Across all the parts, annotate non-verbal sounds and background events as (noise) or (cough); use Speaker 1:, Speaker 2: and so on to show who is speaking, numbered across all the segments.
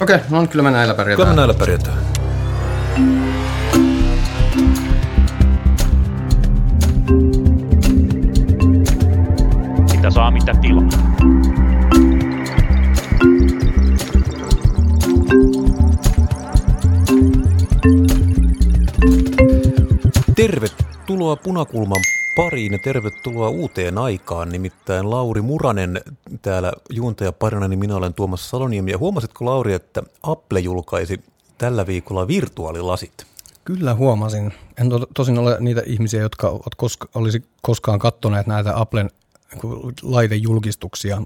Speaker 1: Okei, okay, no niin, kyllä me näillä pärjätään.
Speaker 2: Kyllä me näillä pärjätään.
Speaker 3: Mitä saa, mitä tilaa.
Speaker 2: Tervetuloa Punakulman pariin ja tervetuloa uuteen aikaan. Nimittäin Lauri Muranen täällä juontajaparina, niin minä olen Tuomas Saloniemi. Ja huomasitko Lauri, että Apple julkaisi tällä viikolla virtuaalilasit?
Speaker 1: Kyllä huomasin. En to, tosin ole niitä ihmisiä, jotka koska, olisi koskaan kattoneet näitä Applen niin laitejulkistuksia,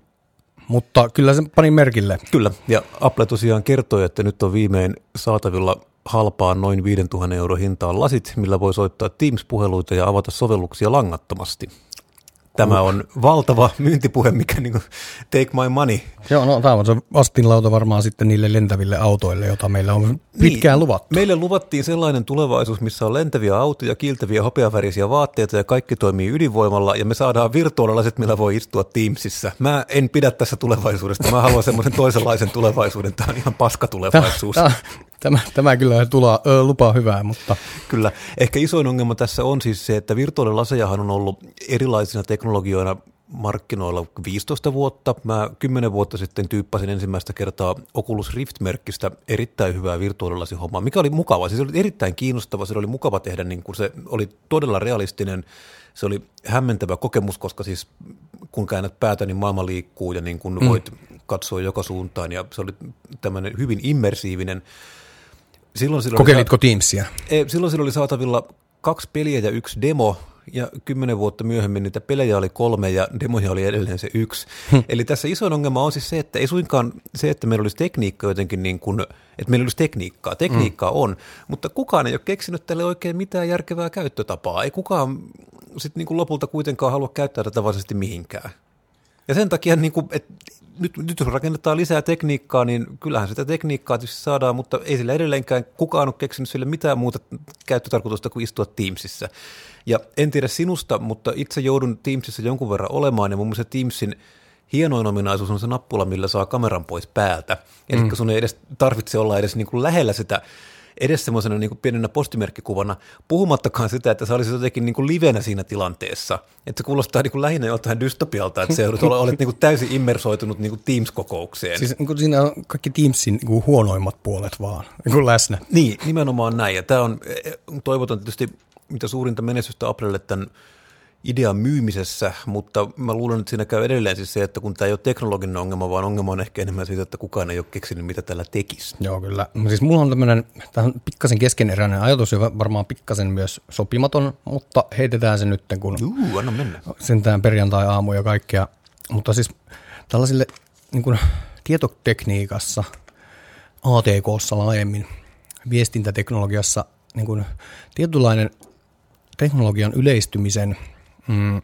Speaker 1: mutta kyllä sen panin merkille.
Speaker 2: Kyllä, ja Apple tosiaan kertoi, että nyt on viimein saatavilla halpaan noin 5000 euro hintaan lasit, millä voi soittaa Teams-puheluita ja avata sovelluksia langattomasti. Tämä on valtava myyntipuhe, mikä niin kuin, take my money.
Speaker 1: Joo, no tämä on se vastinlauta varmaan sitten niille lentäville autoille, joita meillä on pitkään niin, luvattu.
Speaker 2: Meille luvattiin sellainen tulevaisuus, missä on lentäviä autoja, kiiltäviä hopeavärisiä vaatteita ja kaikki toimii ydinvoimalla ja me saadaan virtuaalilaiset, millä voi istua Teamsissa. Mä en pidä tässä tulevaisuudesta, mä haluan semmoisen toisenlaisen tulevaisuuden, tämä on ihan paska tulevaisuus.
Speaker 1: Tämä, tämä, tämä kyllä tula, ö, lupaa hyvää, mutta...
Speaker 2: Kyllä. Ehkä isoin ongelma tässä on siis se, että virtuaalilasejahan on ollut erilaisina teknologioina markkinoilla 15 vuotta. Mä 10 vuotta sitten tyyppasin ensimmäistä kertaa Oculus Rift-merkkistä erittäin hyvää virtuaalilasihommaa, mikä oli mukava. Siis se oli erittäin kiinnostava, se oli mukava tehdä, niin kuin se oli todella realistinen, se oli hämmentävä kokemus, koska siis kun käännät päätä, niin maailma liikkuu ja niin kuin mm. voit katsoa joka suuntaan ja se oli tämmöinen hyvin immersiivinen.
Speaker 1: Silloin, silloin Kokeilitko oli, Teamsia?
Speaker 2: Silloin silloin oli saatavilla kaksi peliä ja yksi demo, ja kymmenen vuotta myöhemmin niitä pelejä oli kolme ja demoja oli edelleen se yksi. Hmm. Eli tässä isoin ongelma on siis se, että ei suinkaan se, että meillä olisi tekniikka jotenkin niin kuin, että meillä olisi tekniikkaa. Tekniikkaa hmm. on, mutta kukaan ei ole keksinyt tälle oikein mitään järkevää käyttötapaa. Ei kukaan sitten niin kuin lopulta kuitenkaan halua käyttää tätä varsinaisesti mihinkään. Ja sen takia, niin kuin, että nyt, nyt jos rakennetaan lisää tekniikkaa, niin kyllähän sitä tekniikkaa tietysti saadaan, mutta ei sillä edelleenkään kukaan ole keksinyt sille mitään muuta käyttötarkoitusta kuin istua Teamsissa. Ja en tiedä sinusta, mutta itse joudun Teamsissa jonkun verran olemaan, ja mun mielestä Teamsin hienoin ominaisuus on se nappula, millä saa kameran pois päältä. Eli mm. sun ei edes tarvitse olla edes niin kuin lähellä sitä edes semmoisena niin pienenä postimerkkikuvana, puhumattakaan sitä, että sä olisit jotenkin niin kuin livenä siinä tilanteessa. Että se kuulostaa niin kuin lähinnä jotain dystopialta, että se olet, olet niin kuin täysin immersoitunut niin kuin Teams-kokoukseen.
Speaker 1: Siis niin kuin siinä on kaikki Teamsin niin kuin huonoimmat puolet vaan niin kuin läsnä.
Speaker 2: Niin, nimenomaan näin. Ja tämä on, toivotan tietysti mitä suurinta menestystä Applelle tämän idean myymisessä, mutta mä luulen, että siinä käy edelleen siis se, että kun tämä ei ole teknologinen ongelma, vaan ongelma on ehkä enemmän siitä, että kukaan ei ole keksinyt, mitä tällä tekisi.
Speaker 1: Joo, kyllä. Siis mulla on tämmöinen pikkasen keskeneräinen ajatus ja varmaan pikkasen myös sopimaton, mutta heitetään se nyt, kun
Speaker 2: Uu, anna mennä.
Speaker 1: sentään perjantai-aamu ja kaikkea. Mutta siis tällaisille niin kuin tietotekniikassa, ATKssa laajemmin, viestintäteknologiassa niin kuin tietynlainen teknologian yleistymisen – mm,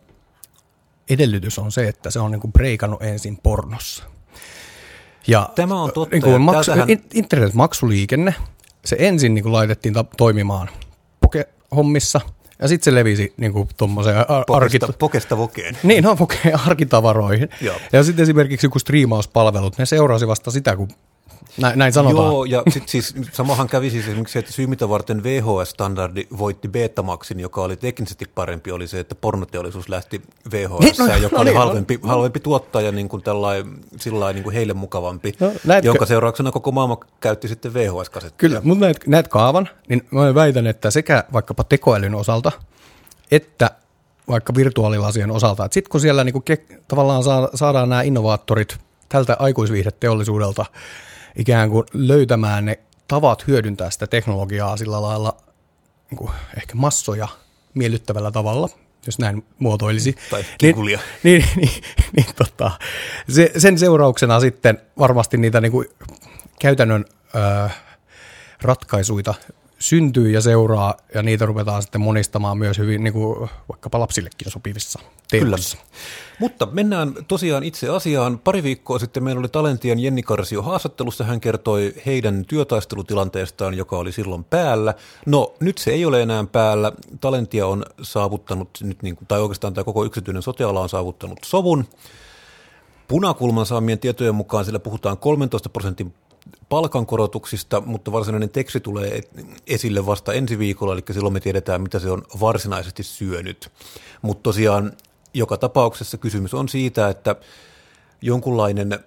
Speaker 1: edellytys on se, että se on niin kuin breikannut ensin pornossa.
Speaker 2: Ja Tämä on totta.
Speaker 1: Niin kuin maksu, tähän... Internet-maksuliikenne, se ensin niin kuin laitettiin ta- toimimaan poke-hommissa, ja sitten se levisi niin kuin tuommoiseen
Speaker 2: pokesta, arkit... pokesta vokeen. (laughs)
Speaker 1: Niin, no poke arkitavaroihin. Joo. Ja sitten esimerkiksi joku striimauspalvelut, ne seurasi vasta sitä, kun näin, näin sanotaan.
Speaker 2: Joo, ja sit siis samahan kävi siis esimerkiksi, että syy mitä varten VHS-standardi voitti Betamaxin, joka oli teknisesti parempi, oli se, että pornoteollisuus lähti VHS, niin, no, joka no, oli niin, halvempi, no. halvempi tuottaja niin kuin tällainen, sillä niin kuin heille mukavampi, no, näetkö, jonka seurauksena koko maailma käytti sitten VHS-kasettia.
Speaker 1: Kyllä, mutta näet, näet kaavan, niin mä väitän, että sekä vaikkapa tekoälyn osalta, että vaikka virtuaalilasien osalta, että sitten kun siellä niin kuin ke, tavallaan saadaan nämä innovaattorit tältä aikuisviihdeteollisuudelta ikään kuin löytämään ne tavat hyödyntää sitä teknologiaa sillä lailla niin kuin ehkä massoja miellyttävällä tavalla, jos näin muotoilisi.
Speaker 2: Tai niin, niin, (laughs)
Speaker 1: niin, niin, niin tota, se, sen seurauksena sitten varmasti niitä niin kuin käytännön ö, ratkaisuja syntyy ja seuraa, ja niitä ruvetaan sitten monistamaan myös hyvin niin kuin vaikkapa lapsillekin sopivissa teemoissa.
Speaker 2: Mutta mennään tosiaan itse asiaan. Pari viikkoa sitten meillä oli Talentien Jenni Karsio haastattelussa. Hän kertoi heidän työtaistelutilanteestaan, joka oli silloin päällä. No nyt se ei ole enää päällä. Talentia on saavuttanut, nyt niin kuin, tai oikeastaan tämä koko yksityinen soteala on saavuttanut sovun. Punakulman saamien tietojen mukaan sillä puhutaan 13 prosentin palkankorotuksista, mutta varsinainen teksti tulee esille vasta ensi viikolla, eli silloin me tiedetään, mitä se on varsinaisesti syönyt. Mutta tosiaan joka tapauksessa kysymys on siitä, että jonkunlainen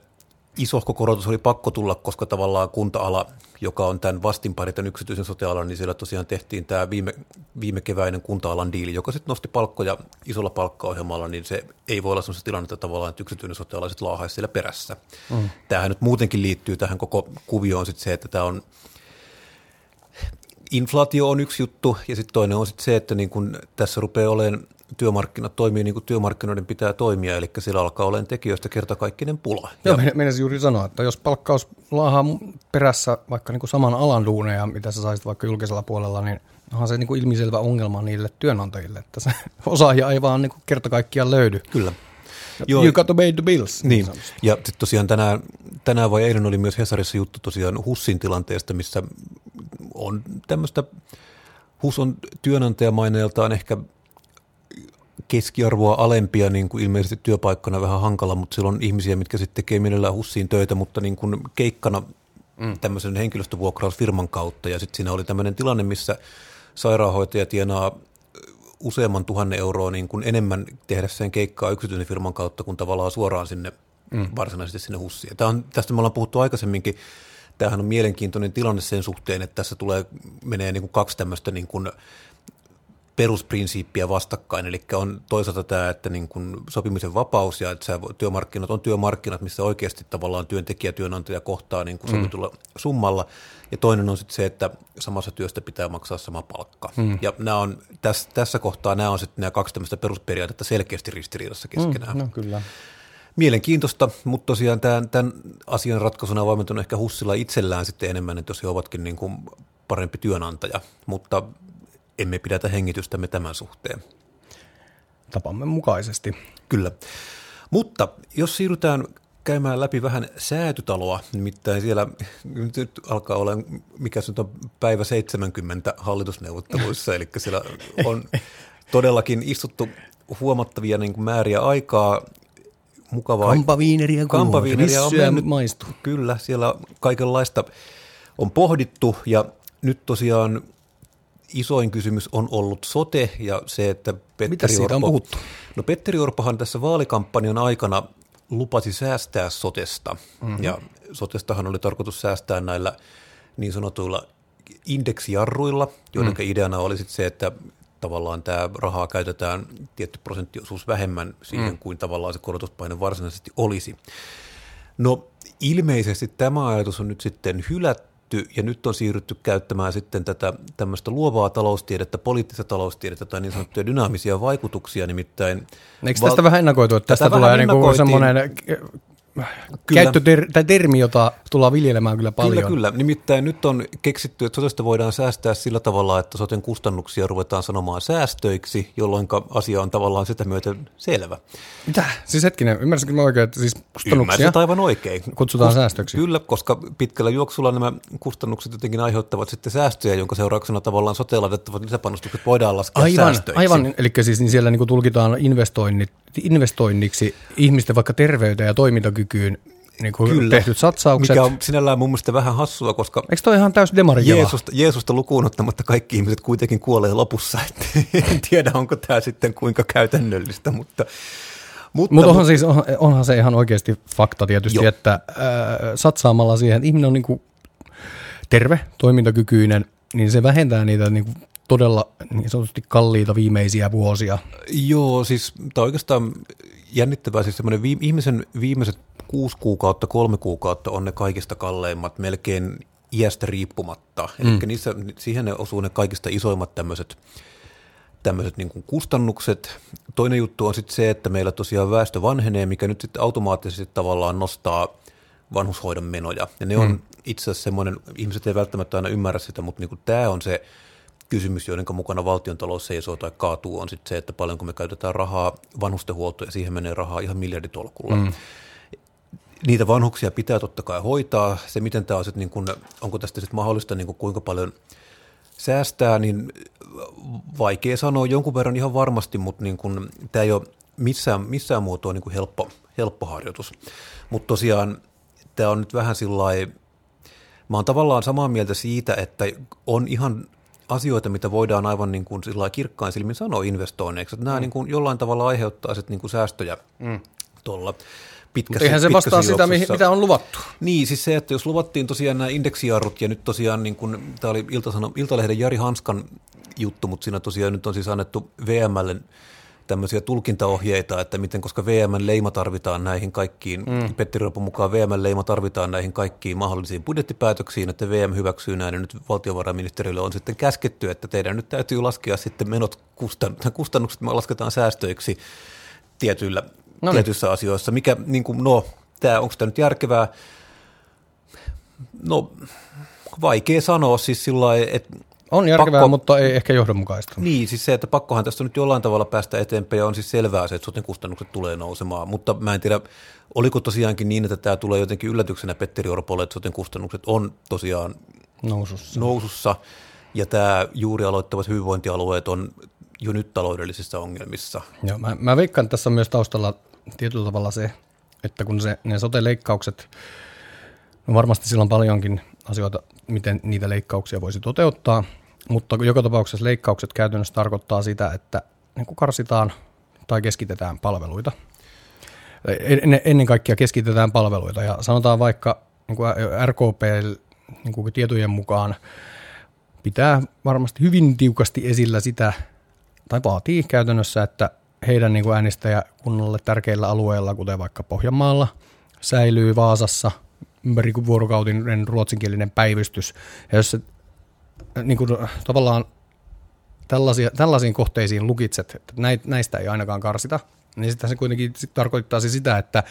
Speaker 2: isohko korotus oli pakko tulla, koska tavallaan kunta-ala, joka on tämän vastinpari tämän yksityisen sote niin siellä tosiaan tehtiin tämä viime, viime keväinen kunta-alan diili, joka sitten nosti palkkoja isolla palkkaohjelmalla, niin se ei voi olla sellaista tilannetta tavallaan, että yksityinen sote-ala sitten laahaisi siellä perässä. Mm. Tämähän nyt muutenkin liittyy tähän koko kuvioon sitten se, että tämä on inflaatio on yksi juttu, ja sitten toinen on sitten se, että niin kun tässä rupeaa olemaan työmarkkinat toimii niin kuin työmarkkinoiden pitää toimia, eli siellä alkaa olemaan tekijöistä kertakaikkinen pula.
Speaker 1: Joo, ja, meinasin juuri sanoa, että jos palkkaus laahaa perässä vaikka niin kuin saman alan duuneja, mitä sä saisit vaikka julkisella puolella, niin onhan se niin kuin ilmiselvä ongelma niille työnantajille, että se (laughs) osaajia ei vaan niin kuin kerta kaikkiaan löydy.
Speaker 2: Kyllä.
Speaker 1: Joo. You got to pay the bills.
Speaker 2: Niin, niin ja sitten tosiaan tänään, tänään vai eilen oli myös Hesarissa juttu tosiaan Hussin tilanteesta, missä on tämmöistä, Hus on työnantajamaineeltaan ehkä keskiarvoa alempia niin kuin ilmeisesti työpaikkana vähän hankala, mutta siellä on ihmisiä, mitkä sitten tekee mielellään hussiin töitä, mutta niin kuin keikkana mm. tämmöisen henkilöstövuokrausfirman kautta. Ja sitten siinä oli tämmöinen tilanne, missä sairaanhoitaja tienaa useamman tuhannen euroa niin kuin enemmän tehdä sen keikkaa yksityisen firman kautta kuin tavallaan suoraan sinne mm. varsinaisesti sinne hussiin. Tämä on, tästä me ollaan puhuttu aikaisemminkin. Tämähän on mielenkiintoinen tilanne sen suhteen, että tässä tulee, menee niin kuin kaksi tämmöistä niin kuin perusprinsiippiä vastakkain, eli on toisaalta tämä, että niin kuin sopimisen vapaus ja että sä, työmarkkinat on työmarkkinat, missä oikeasti tavallaan työntekijä työnantaja kohtaa niin kuin mm. sovitulla mm. summalla, ja toinen on sitten se, että samassa työstä pitää maksaa sama palkka. Mm. Ja nämä on, tässä, tässä kohtaa nämä on sitten nämä kaksi tämmöistä perusperiaatetta selkeästi ristiriidassa keskenään.
Speaker 1: Mm, no kyllä.
Speaker 2: Mielenkiintoista, mutta tosiaan tämän, tämän asian ratkaisuna on ehkä Hussilla itsellään sitten enemmän, että jos he ovatkin niin kuin parempi työnantaja, mutta emme pidätä hengitystämme tämän suhteen.
Speaker 1: Tapamme mukaisesti.
Speaker 2: Kyllä. Mutta jos siirrytään käymään läpi vähän säätytaloa, nimittäin siellä nyt alkaa olla, mikä se on päivä 70 hallitusneuvotteluissa, eli siellä on todellakin istuttu huomattavia niin kuin määriä aikaa, mukavaa.
Speaker 1: Kampaviineriä,
Speaker 2: kampaviineriä
Speaker 1: on mennyt. maistuu.
Speaker 2: Kyllä, siellä kaikenlaista on pohdittu ja nyt tosiaan isoin kysymys on ollut sote ja se, että Petteri
Speaker 1: Mitä siitä
Speaker 2: Orpo,
Speaker 1: on puhuttu?
Speaker 2: No Petteri Orpohan tässä vaalikampanjan aikana lupasi säästää sotesta mm-hmm. ja sotestahan oli tarkoitus säästää näillä niin sanotuilla indeksijarruilla, joiden mm. ideana oli sitten se, että tavallaan tämä rahaa käytetään tietty prosenttiosuus vähemmän siihen mm. kuin tavallaan se korotuspaine varsinaisesti olisi. No ilmeisesti tämä ajatus on nyt sitten hylätty siirrytty, ja nyt on siirrytty käyttämään sitten tätä tämmöistä luovaa taloustiedettä, poliittista taloustiedettä tai niin sanottuja dynaamisia vaikutuksia, nimittäin...
Speaker 1: Eikö tästä val- vähän ennakoitu, että tästä tulee niin semmoinen Käyttö ter- tai termi, jota tullaan viljelemään kyllä paljon.
Speaker 2: Kyllä, kyllä. Nimittäin nyt on keksitty, että sotesta voidaan säästää sillä tavalla, että soten kustannuksia ruvetaan sanomaan säästöiksi, jolloin asia on tavallaan sitä myöten selvä.
Speaker 1: Mitä? Siis hetkinen, ymmärsinkö mä oikein, että siis kustannuksia
Speaker 2: Ymmärsit aivan oikein.
Speaker 1: kutsutaan Kust- säästöiksi?
Speaker 2: Kyllä, koska pitkällä juoksulla nämä kustannukset jotenkin aiheuttavat sitten säästöjä, jonka seurauksena tavallaan soteen laitettavat lisäpanostukset voidaan laskea
Speaker 1: aivan,
Speaker 2: säästöiksi.
Speaker 1: Aivan, eli siis niin siellä niin tulkitaan investoinnit, investoinniksi ihmisten vaikka terveyteen ja toimintakykyyn niin kuin Kyllä. tehdyt satsaukset.
Speaker 2: Mikä on sinällään mun mielestä vähän hassua, koska...
Speaker 1: Eikö toi ihan täys demari
Speaker 2: Jeesusta, Jeesusta lukuun ottamatta kaikki ihmiset kuitenkin kuolee lopussa. (laughs) Et en tiedä, onko tämä sitten kuinka käytännöllistä, mutta...
Speaker 1: Mutta, Mut onhan, siis, onhan se ihan oikeasti fakta tietysti, jo. että äh, satsaamalla siihen, että ihminen on niin kuin terve, toimintakykyinen, niin se vähentää niitä niin kuin todella niin sanotusti kalliita viimeisiä vuosia.
Speaker 2: Joo, siis tämä oikeastaan jännittävää, siis semmoinen vi- ihmisen viimeiset kuusi kuukautta, kolme kuukautta on ne kaikista kalleimmat, melkein iästä riippumatta. Mm. Eli niissä, siihen ne osuu ne kaikista isoimmat tämmöiset tämmöiset niin kuin kustannukset. Toinen juttu on sitten se, että meillä tosiaan väestö vanhenee, mikä nyt sitten automaattisesti tavallaan nostaa vanhushoidon menoja. Ja ne on mm. itse asiassa semmoinen, ihmiset ei välttämättä aina ymmärrä sitä, mutta niin kuin tämä on se kysymys, joiden mukana valtion talous seisoo tai kaatuu, on sitten se, että paljonko me käytetään rahaa vanhustenhuoltoon ja siihen menee rahaa ihan miljarditolkulla. Mm. Niitä vanhuksia pitää totta kai hoitaa. Se, miten tämä on sit niin kun, onko tästä sitten mahdollista niin kun kuinka paljon säästää, niin vaikea sanoa jonkun verran ihan varmasti, mutta niin kun, tämä ei ole missään, missään muotoa niin helppo, helppo harjoitus. Mutta tosiaan tämä on nyt vähän sillä Mä oon tavallaan samaa mieltä siitä, että on ihan asioita, mitä voidaan aivan niin kuin sillä kirkkain silmin sanoa investoinneiksi. Että nämä mm. niin kuin jollain tavalla aiheuttaa sitten niin kuin säästöjä mm. tuolla
Speaker 1: pitkässä Eihän se vastaa sitä, mitä on luvattu.
Speaker 2: Niin, siis se, että jos luvattiin tosiaan nämä indeksijarrut ja nyt tosiaan, niin kuin, tämä oli Iltalehden Jari Hanskan juttu, mutta siinä tosiaan nyt on siis annettu VMlle tämmöisiä tulkintaohjeita, että miten, koska VM-leima tarvitaan näihin kaikkiin, mm. Petteri Orpon mukaan VM-leima tarvitaan näihin kaikkiin mahdollisiin budjettipäätöksiin, että VM hyväksyy näin, ja nyt valtiovarainministeriölle on sitten käsketty, että teidän nyt täytyy laskea sitten menot, (laughs) kustannukset, me lasketaan säästöiksi tietyillä, no niin. tietyissä asioissa, mikä, niin kuin, no, tämä, onko tämä nyt järkevää? No, vaikea sanoa siis sillä lailla, että
Speaker 1: on järkevää, pakko, mutta ei ehkä johdonmukaista.
Speaker 2: Niin, siis se, että pakkohan tästä nyt jollain tavalla päästä eteenpäin ja on siis selvää se, että soten kustannukset tulee nousemaan, mutta mä en tiedä, oliko tosiaankin niin, että tämä tulee jotenkin yllätyksenä Petteri Orpolle, että soten kustannukset on tosiaan nousussa, nousussa ja tämä juuri aloittavat hyvinvointialueet on jo nyt taloudellisissa ongelmissa.
Speaker 1: Joo, mä, mä veikkaan tässä on myös taustalla tietyllä tavalla se, että kun se, ne sote-leikkaukset, no varmasti sillä on paljonkin asioita, miten niitä leikkauksia voisi toteuttaa, mutta joka tapauksessa leikkaukset käytännössä tarkoittaa sitä, että niin kuin karsitaan tai keskitetään palveluita. Ennen kaikkea keskitetään palveluita ja sanotaan vaikka niin kuin RKP niin kuin tietojen mukaan pitää varmasti hyvin tiukasti esillä sitä, tai vaatii käytännössä, että heidän niin kuin äänestäjäkunnalle tärkeillä alueilla, kuten vaikka Pohjanmaalla, säilyy Vaasassa ympäri vuorokautinen ruotsinkielinen päivystys. Ja jos se niin kuin, tavallaan tällaisia, tällaisiin kohteisiin lukitset, että näistä ei ainakaan karsita, niin sitten se kuitenkin sit tarkoittaa sitä, että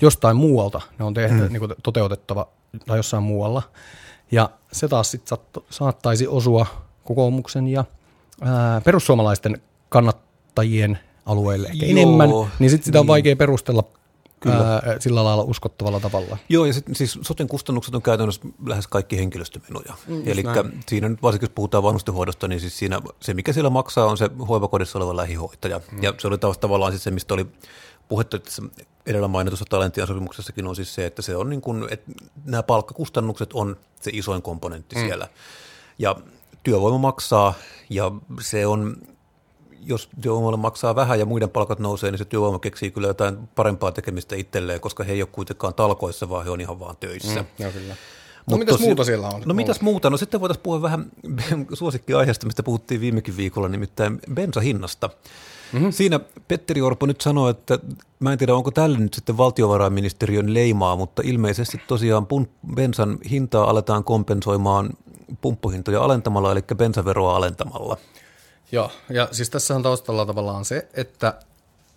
Speaker 1: jostain muualta ne on tehty, mm. niin kuin toteutettava tai jossain muualla. Ja se taas sitten saattaisi osua kokoomuksen ja ää, perussuomalaisten kannattajien alueelle ehkä Joo. enemmän, niin sitten sitä on niin. vaikea perustella Kyllä. Ää, sillä lailla uskottavalla tavalla.
Speaker 2: Joo, ja sitten siis soten kustannukset on käytännössä lähes kaikki henkilöstömenoja. Mm, Eli siinä nyt varsinkin, jos puhutaan vanhustenhoidosta, niin siis siinä se, mikä siellä maksaa, on se hoivakodissa oleva lähihoitaja. Mm. Ja se oli taas tavallaan siis se, mistä oli puhetta tässä edellä mainitussa Talentian sopimuksessakin on siis se, että se on niin kuin, että nämä palkkakustannukset on se isoin komponentti mm. siellä. Ja työvoima maksaa, ja se on jos työvoimalle maksaa vähän ja muiden palkat nousee, niin se työvoima keksii kyllä jotain parempaa tekemistä itselleen, koska he ei ole kuitenkaan talkoissa, vaan he on ihan vaan töissä. Mm,
Speaker 1: joo, kyllä. No mitäs tosi, muuta siellä on?
Speaker 2: No mitäs muuta? No sitten voitaisiin puhua vähän (laughs) suosikkiaiheesta, mistä puhuttiin viimekin viikolla, nimittäin bensahinnasta. Mm-hmm. Siinä Petteri Orpo nyt sanoi, että mä en tiedä onko tälle nyt sitten valtiovarainministeriön leimaa, mutta ilmeisesti tosiaan pun- bensan hintaa aletaan kompensoimaan pumppuhintoja alentamalla, eli bensaveroa alentamalla.
Speaker 1: Joo, ja siis tässä on taustalla tavallaan se, että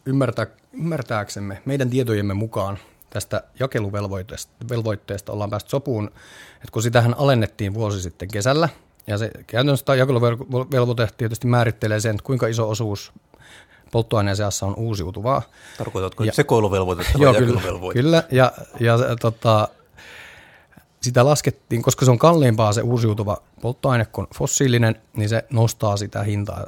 Speaker 1: ymmärtää, ymmärtääksemme meidän tietojemme mukaan tästä jakeluvelvoitteesta ollaan päästy sopuun, että kun sitähän alennettiin vuosi sitten kesällä, ja se käytännössä tämä jakeluvelvoite tietysti määrittelee sen, että kuinka iso osuus polttoaineen seassa on uusiutuvaa.
Speaker 2: Tarkoitatko ja, sekoiluvelvoitetta vai joo,
Speaker 1: kyllä, kyllä, ja, ja tota, sitä laskettiin, koska se on kalliimpaa se uusiutuva polttoaine kuin fossiilinen, niin se nostaa sitä hintaa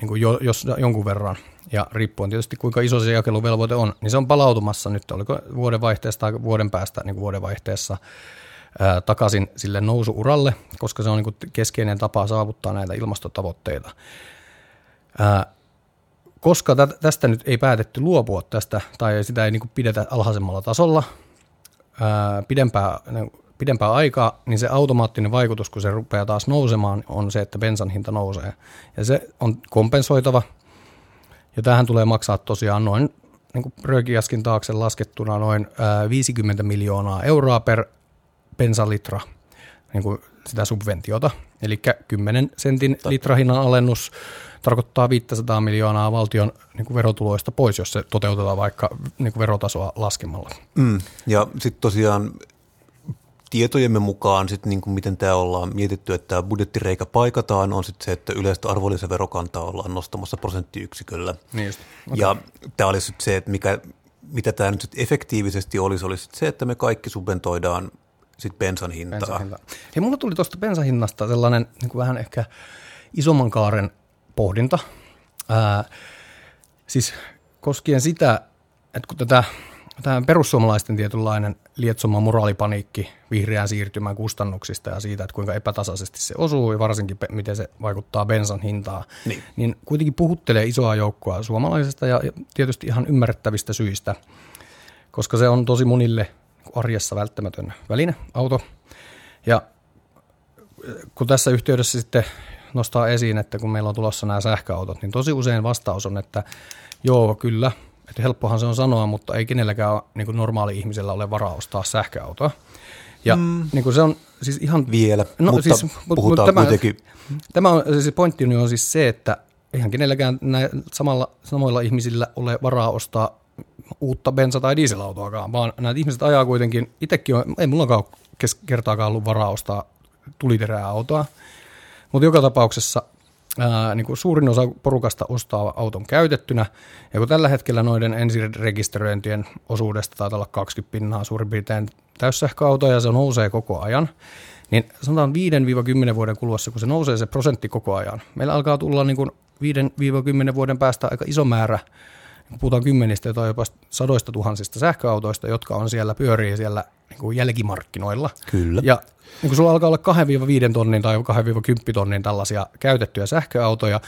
Speaker 1: niin kuin jo, jos jonkun verran. Ja riippuen tietysti kuinka iso se jakeluvelvoite on, niin se on palautumassa nyt, oliko vuodenvaihteessa tai vuoden päästä niin kuin vuodenvaihteessa ää, takaisin sille nousuuralle, koska se on niin kuin keskeinen tapa saavuttaa näitä ilmastotavoitteita. Ää, koska tästä nyt ei päätetty luopua tästä, tai sitä ei niin kuin pidetä alhaisemmalla tasolla, ää, pidempää pidempää aikaa, niin se automaattinen vaikutus, kun se rupeaa taas nousemaan, on se, että bensan hinta nousee. Ja se on kompensoitava. Ja tähän tulee maksaa tosiaan noin, niin kuin Rökiaskin taakse laskettuna, noin ää, 50 miljoonaa euroa per bensalitra niin kuin sitä subventiota. Eli 10 sentin litrahinnan alennus tarkoittaa 500 miljoonaa valtion niin kuin verotuloista pois, jos se toteutetaan vaikka niin kuin verotasoa laskemalla.
Speaker 2: Mm, ja sitten tosiaan tietojemme mukaan, sit niin kuin miten tämä ollaan mietitty, että tämä budjettireikä paikataan, on sitten se, että yleistä arvonlisäverokantaa ollaan nostamassa prosenttiyksiköllä.
Speaker 1: Niin just. Okay.
Speaker 2: Ja tämä olisi se, että mikä, mitä tämä nyt sit efektiivisesti olisi, olisi se, että me kaikki subventoidaan sit bensan hintaa. Bensan hinta.
Speaker 1: Hei, mulla tuli tuosta bensahinnasta sellainen niin kuin vähän ehkä isomman kaaren pohdinta. Ää, siis koskien sitä, että kun tätä, tämä perussuomalaisten tietynlainen lietsoma moraalipaniikki vihreään siirtymään kustannuksista ja siitä, että kuinka epätasaisesti se osuu ja varsinkin miten se vaikuttaa bensan hintaan, niin, niin kuitenkin puhuttelee isoa joukkoa suomalaisesta ja tietysti ihan ymmärrettävistä syistä, koska se on tosi monille arjessa välttämätön väline, auto. Ja kun tässä yhteydessä sitten nostaa esiin, että kun meillä on tulossa nämä sähköautot, niin tosi usein vastaus on, että joo, kyllä, että helppohan se on sanoa, mutta ei kenelläkään niin kuin normaali ihmisellä ole varaa ostaa sähköautoa. Ja mm. niin kuin se on siis ihan...
Speaker 2: Vielä, no, mutta siis, puhutaan mutta
Speaker 1: tämä,
Speaker 2: kuitenkin.
Speaker 1: Tämä on, siis pointti on siis se, että eihän kenelläkään näin, samalla, samoilla ihmisillä ole varaa ostaa uutta bensa- tai dieselautoakaan, vaan näitä ihmiset ajaa kuitenkin, itsekin on, ei mullakaan kertaakaan ollut varaa ostaa tuliterää autoa, mutta joka tapauksessa ää, niin kuin suurin osa porukasta ostaa auton käytettynä, ja kun tällä hetkellä noiden ensirekisteröintien osuudesta taitaa olla 20 pinnaa suurin piirtein täyssähköautoja, ja se nousee koko ajan, niin sanotaan 5-10 vuoden kuluessa, kun se nousee se prosentti koko ajan, meillä alkaa tulla niin kuin 5-10 vuoden päästä aika iso määrä puhutaan kymmenistä tai jopa sadoista tuhansista sähköautoista, jotka on siellä, pyörii siellä niin kuin jälkimarkkinoilla.
Speaker 2: Kyllä.
Speaker 1: Ja niin kuin sulla alkaa olla 2-5 tonnin tai 2-10 tonnin tällaisia käytettyjä sähköautoja,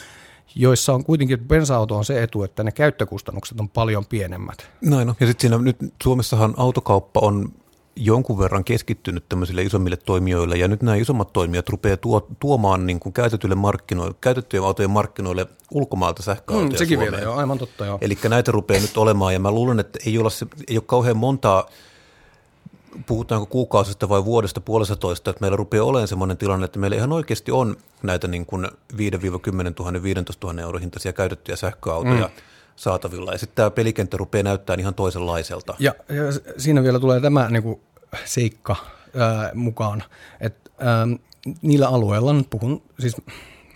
Speaker 1: joissa on kuitenkin, bensa-auto on se etu, että ne käyttökustannukset on paljon pienemmät.
Speaker 2: Näin no. Ja sitten siinä nyt Suomessahan autokauppa on jonkun verran keskittynyt tämmöisille isommille toimijoille, ja nyt nämä isommat toimijat rupeaa tuo, tuomaan niin kuin käytetyille markkinoille, käytettyjen autojen markkinoille ulkomaalta sähköautoja mm,
Speaker 1: Sekin Suomeen. vielä, joo, aivan totta, joo.
Speaker 2: Eli näitä rupeaa nyt olemaan, ja mä luulen, että ei, olla se, ei ole kauhean montaa puhutaanko kuukausista vai vuodesta puolesta toista, että meillä rupeaa olemaan sellainen tilanne, että meillä ihan oikeasti on näitä niin kuin 5-10 000, 15 000 euro hintaisia käytettyjä sähköautoja mm. Saatavilla. Ja sitten tämä pelikenttä rupeaa näyttämään ihan toisenlaiselta.
Speaker 1: Ja, ja siinä vielä tulee tämä niin kuin seikka ää, mukaan, että niillä alueilla, nyt puhun siis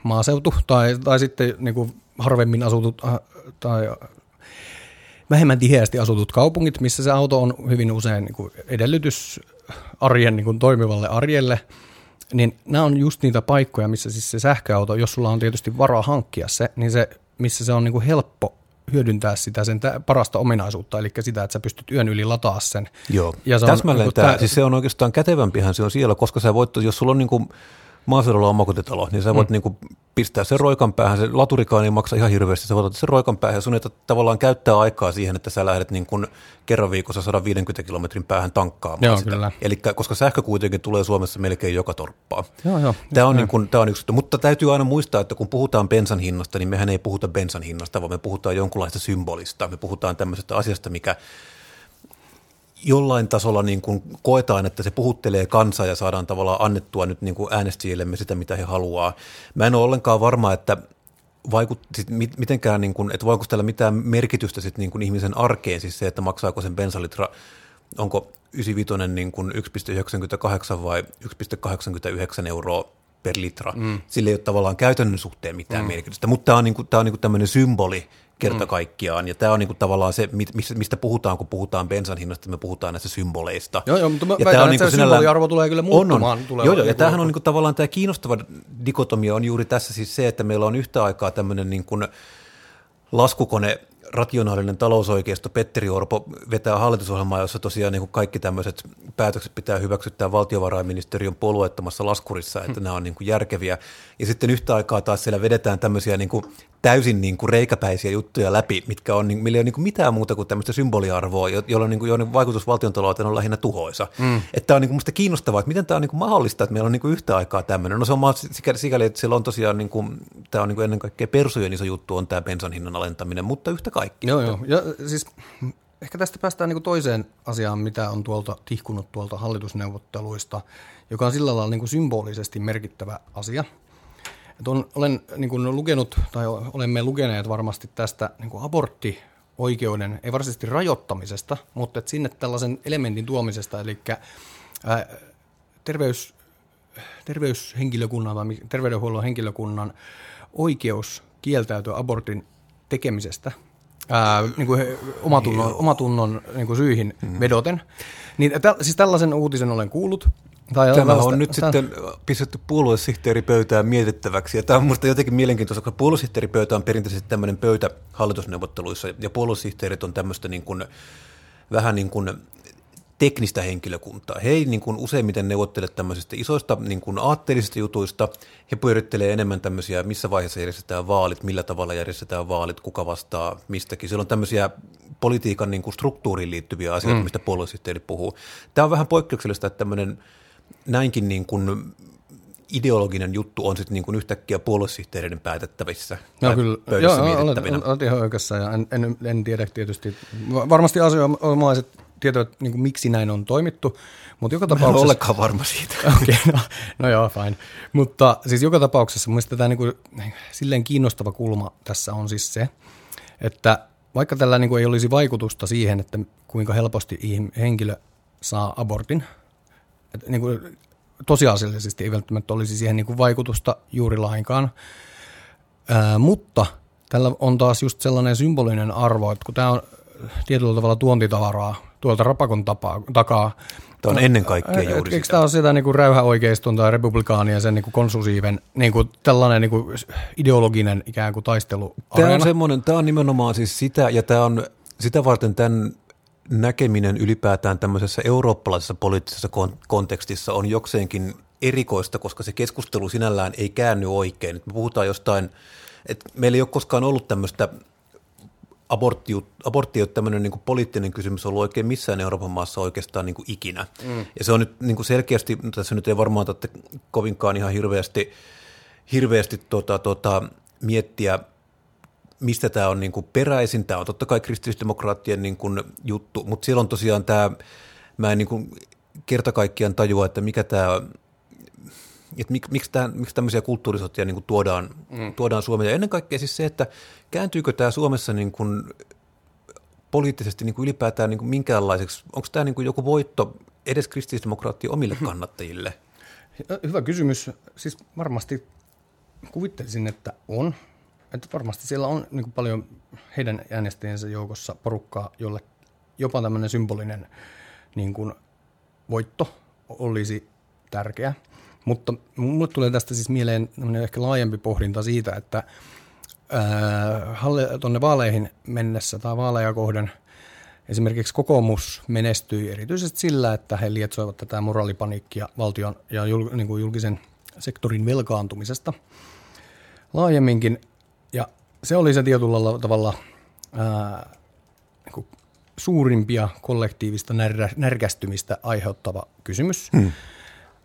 Speaker 1: maaseutu tai, tai sitten niin kuin harvemmin asutut äh, tai vähemmän tiheästi asutut kaupungit, missä se auto on hyvin usein niin kuin edellytys arjen niin kuin toimivalle arjelle, niin nämä on just niitä paikkoja, missä siis se sähköauto, jos sulla on tietysti varaa hankkia se, niin se, missä se on niin kuin helppo hyödyntää sitä sen parasta ominaisuutta, eli sitä, että sä pystyt yön yli lataa sen.
Speaker 2: Joo, ja se täsmälleen on, tämä, siis se on oikeastaan kätevämpihän se on siellä, koska sä voit, jos sulla on niin kuin maaseudulla omakotitalo, niin sä voit mm. niinku pistää sen roikan päähän, se laturikaan ei maksa ihan hirveästi, sä voit ottaa sen roikan päähän ja sun ei tavallaan käyttää aikaa siihen, että sä lähdet niin kuin kerran viikossa 150 kilometrin päähän tankkaamaan
Speaker 1: joo,
Speaker 2: sitä.
Speaker 1: Kyllä.
Speaker 2: Eli koska sähkö kuitenkin tulee Suomessa melkein joka torppaa.
Speaker 1: Joo, joo.
Speaker 2: Tämä on, niin kuin, tämä on yksi, mutta täytyy aina muistaa, että kun puhutaan bensan hinnasta, niin mehän ei puhuta bensan hinnasta, vaan me puhutaan jonkunlaista symbolista. Me puhutaan tämmöisestä asiasta, mikä jollain tasolla niin kuin koetaan, että se puhuttelee kansaa ja saadaan tavallaan annettua nyt niin kuin äänestäjillemme sitä, mitä he haluaa. Mä en ole ollenkaan varma, että vaikut, mitenkään, niin kuin, että voiko tällä mitään merkitystä sit niin kuin ihmisen arkeen, siis se, että maksaako sen bensalitra, onko 95 niin kuin 1,98 vai 1,89 euroa per litra. Mm. Sillä ei ole tavallaan käytännön suhteen mitään mm. merkitystä, mutta tämä on, niin kuin, tämä on niin kuin tämmöinen symboli, kerta mm. kaikkiaan. Ja tämä on niinku tavallaan se, mistä puhutaan, kun puhutaan bensan hinnasta, me puhutaan näistä symboleista.
Speaker 1: Joo, joo mutta mä ja väitän, on niinku se symboliarvo tulee kyllä muuttumaan.
Speaker 2: On, on. Tulee joo, joo, ja tämähän on niinku tavallaan tämä kiinnostava dikotomia on juuri tässä siis se, että meillä on yhtä aikaa tämmöinen niinku laskukone rationaalinen talousoikeisto Petteri Orpo vetää hallitusohjelmaa, jossa tosiaan niin kuin kaikki tämmöiset päätökset pitää hyväksyttää valtiovarainministeriön puolueettomassa laskurissa, että hmm. nämä on niin kuin järkeviä. Ja sitten yhtä aikaa taas siellä vedetään tämmöisiä niin kuin täysin niin kuin reikäpäisiä juttuja läpi, mitkä on, millä ei ole niin kuin mitään muuta kuin tämmöistä symboliarvoa, jolla on niin kuin, joiden vaikutus valtiontalouteen on lähinnä tuhoisa. Mm. Että tämä on niin kuin musta kiinnostavaa, että miten tämä on niin kuin mahdollista, että meillä on niin kuin yhtä aikaa tämmöinen. No se on sikäli, sikäli että siellä on tosiaan, niin kuin, tämä on niin kuin ennen kaikkea persujen iso juttu on tämä bensan hinnan alentaminen, mutta yhtä kaikki.
Speaker 1: Joo, joo. Ja siis ehkä tästä päästään niin kuin toiseen asiaan, mitä on tuolta tihkunut tuolta hallitusneuvotteluista, joka on sillä lailla niin kuin symbolisesti merkittävä asia – et on, olen niin kuin lukenut, tai olemme lukeneet varmasti tästä niin kuin aborttioikeuden, ei varsinaisesti rajoittamisesta, mutta että sinne tällaisen elementin tuomisesta, eli ää, terveys, terveyshenkilökunnan vai terveydenhuollon henkilökunnan oikeus kieltäytyä abortin tekemisestä ää, niin kuin he, omatunnon, omatunnon niin kuin syihin mm. vedoten. Niin, tä, siis tällaisen uutisen olen kuullut,
Speaker 2: tai Tämä on nyt tämä... sitten pistetty puoluesihteeripöytään mietittäväksi, ja tämä on minusta jotenkin mielenkiintoista, koska puoluesihteeripöytä on perinteisesti tämmöinen pöytä hallitusneuvotteluissa, ja puoluesihteerit on tämmöistä niin kuin, vähän niin kuin teknistä henkilökuntaa. He ei niin kuin useimmiten neuvottele tämmöisistä isoista niin kuin aatteellisista jutuista. He pyörittelee enemmän tämmöisiä, missä vaiheessa järjestetään vaalit, millä tavalla järjestetään vaalit, kuka vastaa mistäkin. Siellä on tämmöisiä politiikan niin kuin struktuuriin liittyviä asioita, mm. mistä puoluesihteeri puhuu. Tämä on vähän poikkeuksellista, että tämmöinen näinkin niin kuin ideologinen juttu on sitten niin kuin yhtäkkiä puoluesihteereiden päätettävissä.
Speaker 1: No kyllä, joo, olet, olet ihan oikeassa ja en, en, en tiedä tietysti. Varmasti asianomaiset tietävät, niin kuin, miksi näin on toimittu, mutta joka tapauksessa... Mä en
Speaker 2: olekaan varma siitä. (laughs)
Speaker 1: Okei, okay, no, no joo, fine. Mutta siis joka tapauksessa mun mielestä tämä niin kuin, silleen kiinnostava kulma tässä on siis se, että vaikka tällä niin kuin ei olisi vaikutusta siihen, että kuinka helposti henkilö saa abortin, että niin kuin tosiasiallisesti ei välttämättä olisi siihen niin kuin vaikutusta juuri lainkaan, Ää, mutta tällä on taas just sellainen symbolinen arvo, että kun tämä on tietyllä tavalla tuontitavaraa tuolta rapakon tapaa, takaa.
Speaker 2: Tämä on ennen kaikkea juuri
Speaker 1: Eikö tämä ole sitä niin kuin räyhäoikeiston tai republikaanien sen niin kuin konsusiiven niin kuin tällainen niin kuin ideologinen ikään kuin taistelu?
Speaker 2: Tämä on semmoinen, tämä on nimenomaan siis sitä, ja tämä on sitä varten tämän näkeminen ylipäätään tämmöisessä eurooppalaisessa poliittisessa kontekstissa on jokseenkin erikoista, koska se keskustelu sinällään ei käänny oikein. Me puhutaan jostain, että meillä ei ole koskaan ollut tämmöistä abortti, abortti ei ole tämmöinen niin kuin poliittinen kysymys ollut oikein missään Euroopan maassa oikeastaan niin kuin ikinä. Mm. Ja se on nyt niin kuin selkeästi, tässä nyt ei varmaan tarvitse kovinkaan ihan hirveästi, hirveästi tota, tota, miettiä, mistä tämä on niin kuin peräisin. Tämä on totta kai kristillisdemokraattien niin kuin juttu, mutta siellä on tosiaan tämä, mä en niin kuin kerta kaikkiaan tajua, että mikä tämä että mik, miksi, tämän, miksi tämmöisiä kulttuurisotia niin tuodaan, mm. tuodaan Suomeen. Ja ennen kaikkea siis se, että kääntyykö tämä Suomessa niin kuin poliittisesti niin kuin ylipäätään niin kuin minkäänlaiseksi, onko tämä niin kuin joku voitto edes kristillisdemokraattien omille (laughs) kannattajille?
Speaker 1: Hyvä kysymys. Siis varmasti kuvittelisin, että on. Että varmasti siellä on niin kuin paljon heidän äänestäjensä joukossa porukkaa, jolle jopa tämmöinen symbolinen niin kuin voitto olisi tärkeä. Mutta mulle tulee tästä siis mieleen ehkä laajempi pohdinta siitä, että tuonne vaaleihin mennessä tai vaaleja kohden esimerkiksi kokoomus menestyi erityisesti sillä, että he lietsoivat tätä moraalipaniikkia valtion ja jul, niin kuin julkisen sektorin velkaantumisesta laajemminkin. Ja se oli se tietyllä tavalla ää, niin kuin suurimpia kollektiivista närä, närkästymistä aiheuttava kysymys. Hmm.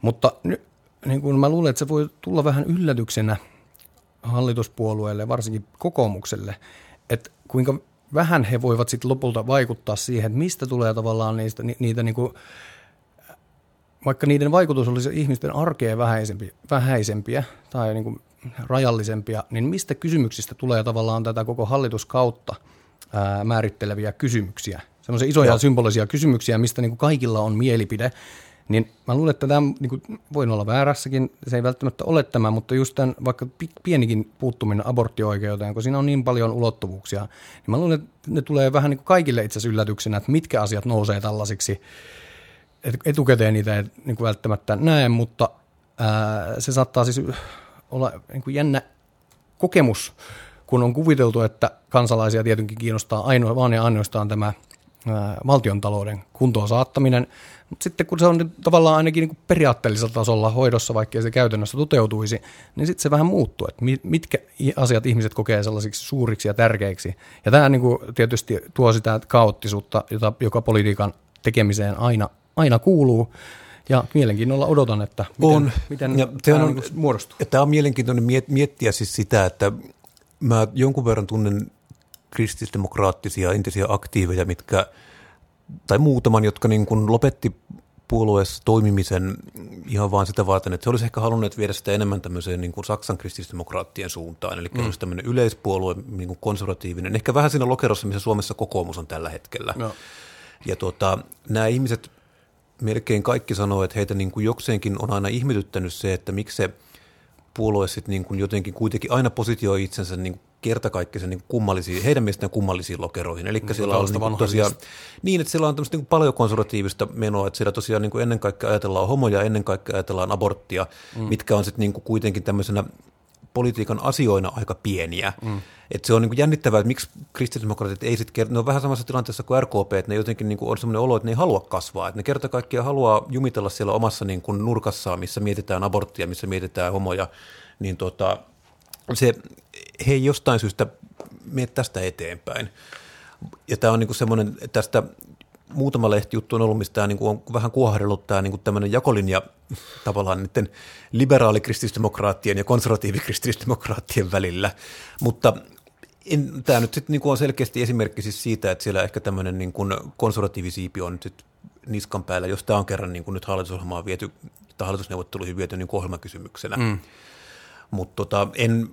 Speaker 1: Mutta nyt niin kuin mä luulen, että se voi tulla vähän yllätyksenä hallituspuolueelle, varsinkin kokoomukselle, että kuinka vähän he voivat sitten lopulta vaikuttaa siihen, että mistä tulee tavallaan niistä, ni, niitä niin kuin, vaikka niiden vaikutus olisi ihmisten arkeen vähäisempi, vähäisempiä tai niin kuin rajallisempia, niin mistä kysymyksistä tulee tavallaan tätä koko hallituskautta ää, määritteleviä kysymyksiä, semmoisia isoja Joo. symbolisia kysymyksiä, mistä niin kuin kaikilla on mielipide, niin mä luulen, että tämä niin kuin, voin olla väärässäkin, se ei välttämättä ole tämä, mutta just tämän vaikka pienikin puuttuminen aborttioikeuteen, kun siinä on niin paljon ulottuvuuksia, niin mä luulen, että ne tulee vähän niin kuin kaikille itse asiassa yllätyksenä, että mitkä asiat nousee tällaisiksi. Etukäteen niitä ei niin kuin välttämättä näe, mutta ää, se saattaa siis olla niin kuin jännä kokemus, kun on kuviteltu, että kansalaisia tietenkin kiinnostaa ainoa, vaan ja ainoastaan tämä valtiontalouden kuntoon saattaminen. Mutta sitten kun se on tavallaan ainakin niin kuin periaatteellisella tasolla hoidossa, vaikkei se käytännössä toteutuisi, niin sitten se vähän muuttuu, että mitkä asiat ihmiset kokee sellaisiksi suuriksi ja tärkeiksi. Ja tämä niin kuin tietysti tuo sitä kaoottisuutta, jota, joka politiikan tekemiseen aina, aina kuuluu. Ja mielenkiinnolla odotan, että miten, on. miten ja tämä on, niin muodostuu.
Speaker 2: Tämä on mielenkiintoinen miettiä siis sitä, että mä jonkun verran tunnen kristillisdemokraattisia entisiä aktiiveja, mitkä, tai muutaman, jotka niin kuin lopetti puolueessa toimimisen ihan vaan sitä varten, että he olisivat ehkä halunneet viedä sitä enemmän tämmöiseen niin kuin Saksan kristillisdemokraattien suuntaan, eli mm. olisi tämmöinen yleispuolue, niin kuin konservatiivinen, ehkä vähän siinä lokerossa, missä Suomessa kokoomus on tällä hetkellä. No. Ja tuota, nämä ihmiset, melkein kaikki sanoo, että heitä niin kuin jokseenkin on aina ihmetyttänyt se, että miksi se puolue sitten niin kuin jotenkin kuitenkin aina positioi itsensä niin kertakaikkisen niin kummallisiin, heidän mielestään kummallisiin lokeroihin. Eli no, siellä on niin tosiaan, niin, että siellä on tämmöistä niin paljon konservatiivista menoa, että siellä tosiaan niin kuin ennen kaikkea ajatellaan homoja, ennen kaikkea ajatellaan aborttia, mm. mitkä on sitten niin kuin kuitenkin tämmöisenä politiikan asioina aika pieniä. Mm. Et se on niin kuin jännittävää, että miksi kristillisdemokraatit ei sitten, ne on vähän samassa tilanteessa kuin RKP, että ne jotenkin niin kuin on sellainen olo, että ne ei halua kasvaa. Että ne kerta kaikkiaan haluaa jumitella siellä omassa niin kuin nurkassaan, missä mietitään aborttia, missä mietitään homoja, niin tota, se, he ei jostain syystä mene tästä eteenpäin. Ja tämä on niin kuin semmoinen, tästä muutama lehtijuttu on ollut, mistä niin kuin on vähän kuohdellut tämä niin kuin tämmöinen jakolinja tavallaan niiden liberaalikristillisdemokraattien ja konservatiivikristillisdemokraattien välillä, mutta en, tämä nyt sitten niin on selkeästi esimerkki siis siitä, että siellä ehkä tämmöinen niin kuin konservatiivisiipi on nyt sit niskan päällä, jos tämä on kerran niin kuin nyt hallitusohjelmaa viety, tai hallitusneuvotteluihin viety niin ohjelmakysymyksenä. Mm. Mutta tota, en,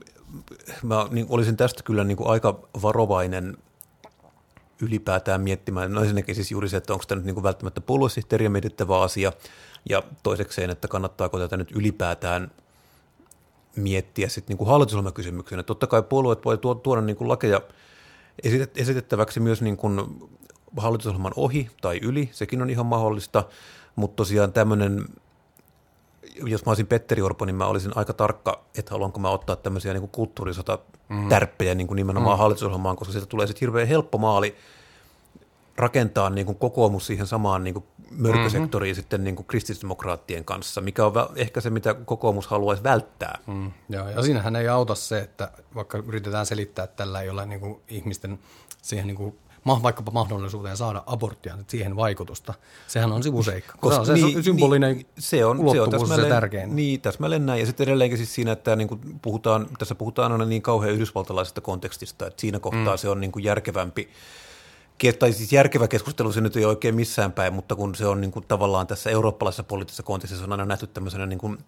Speaker 2: mä niin olisin tästä kyllä niin kuin aika varovainen ylipäätään miettimään. No ensinnäkin siis juuri se, että onko tämä nyt niin kuin välttämättä puoluesihteeriä mietittävä asia, ja toisekseen, että kannattaako tätä nyt ylipäätään miettiä sitten niin hallitusohjelmakysymyksenä. Totta kai puolueet voi tuoda niin kuin lakeja esitettäväksi myös niin kuin hallitusohjelman ohi tai yli, sekin on ihan mahdollista, mutta tosiaan tämmöinen jos mä olisin Petteri Orpo, niin mä olisin aika tarkka, että haluanko mä ottaa tämmöisiä niin kulttuurisota mm. niin kuin nimenomaan mm. hallitusohjelmaan, koska siitä tulee sitten hirveän helppo maali rakentaa niin kuin kokoomus siihen samaan niin kuin mörkösektoriin mm-hmm. sitten niin kuin kristillisdemokraattien kanssa, mikä on ehkä se, mitä kokoomus haluaisi välttää.
Speaker 1: Mm, joo, ja siinähän ei auta se, että vaikka yritetään selittää, että tällä ei ole niin kuin ihmisten siihen niin kuin vaikkapa mahdollisuuteen saada aborttia, että siihen vaikutusta. Sehän on sivuseikka. Koska se on se niin, symbolinen niin, se on, se on se tärkein.
Speaker 2: Niin, täsmälleen näin. Ja sitten edelleenkin siis siinä, että niin kuin puhutaan, tässä puhutaan aina niin kauhean yhdysvaltalaisesta kontekstista, että siinä kohtaa mm. se on niin kuin järkevämpi tai siis järkevä keskustelu se nyt ei oikein missään päin, mutta kun se on niin kuin tavallaan tässä eurooppalaisessa poliittisessa kontekstissa on aina nähty tämmöisenä niin kuin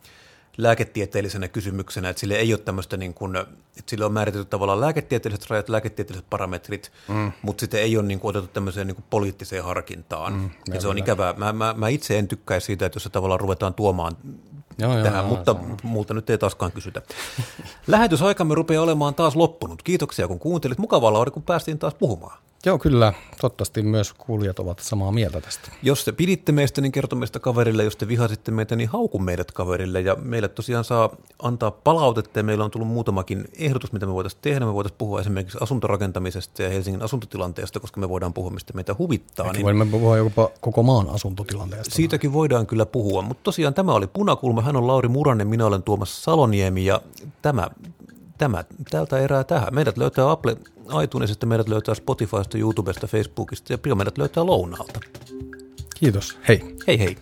Speaker 2: lääketieteellisenä kysymyksenä, että sille ei ole tämmöistä, niin kuin, että sille on määritelty tavallaan lääketieteelliset rajat, lääketieteelliset parametrit, mm. mutta sitten ei ole niin kuin, otettu tämmöiseen niin kuin poliittiseen harkintaan. Mm, ja se on ikävää. Mä, mä, mä itse en tykkää siitä, että jos se tavallaan ruvetaan tuomaan joo, tähän, joo, mutta joo. multa nyt ei taaskaan kysytä. (laughs) Lähetysaikamme rupeaa olemaan taas loppunut. Kiitoksia kun kuuntelit. Mukavalla oli, kun päästiin taas puhumaan.
Speaker 1: Joo, kyllä. Toivottavasti myös kuulijat ovat samaa mieltä tästä.
Speaker 2: Jos te piditte meistä, niin kertomme meistä kaverille. Jos te vihasitte meitä, niin hauku meidät kaverille. Ja meille tosiaan saa antaa palautetta. Ja meillä on tullut muutamakin ehdotus, mitä me voitaisiin tehdä. Me voitaisiin puhua esimerkiksi asuntorakentamisesta ja Helsingin asuntotilanteesta, koska me voidaan puhua, mistä meitä huvittaa.
Speaker 1: niin voimme puhua jopa koko maan asuntotilanteesta.
Speaker 2: Siitäkin voidaan kyllä puhua. Mutta tosiaan tämä oli Punakulma. Hän on Lauri Muranen, minä olen Tuomas Saloniemi. Ja tämä tämä tältä erää tähän. Meidät löytää Apple iTunesista, meidät löytää Spotifysta, YouTubesta, Facebookista ja pian meidät löytää lounaalta.
Speaker 1: Kiitos. Hei.
Speaker 2: Hei hei.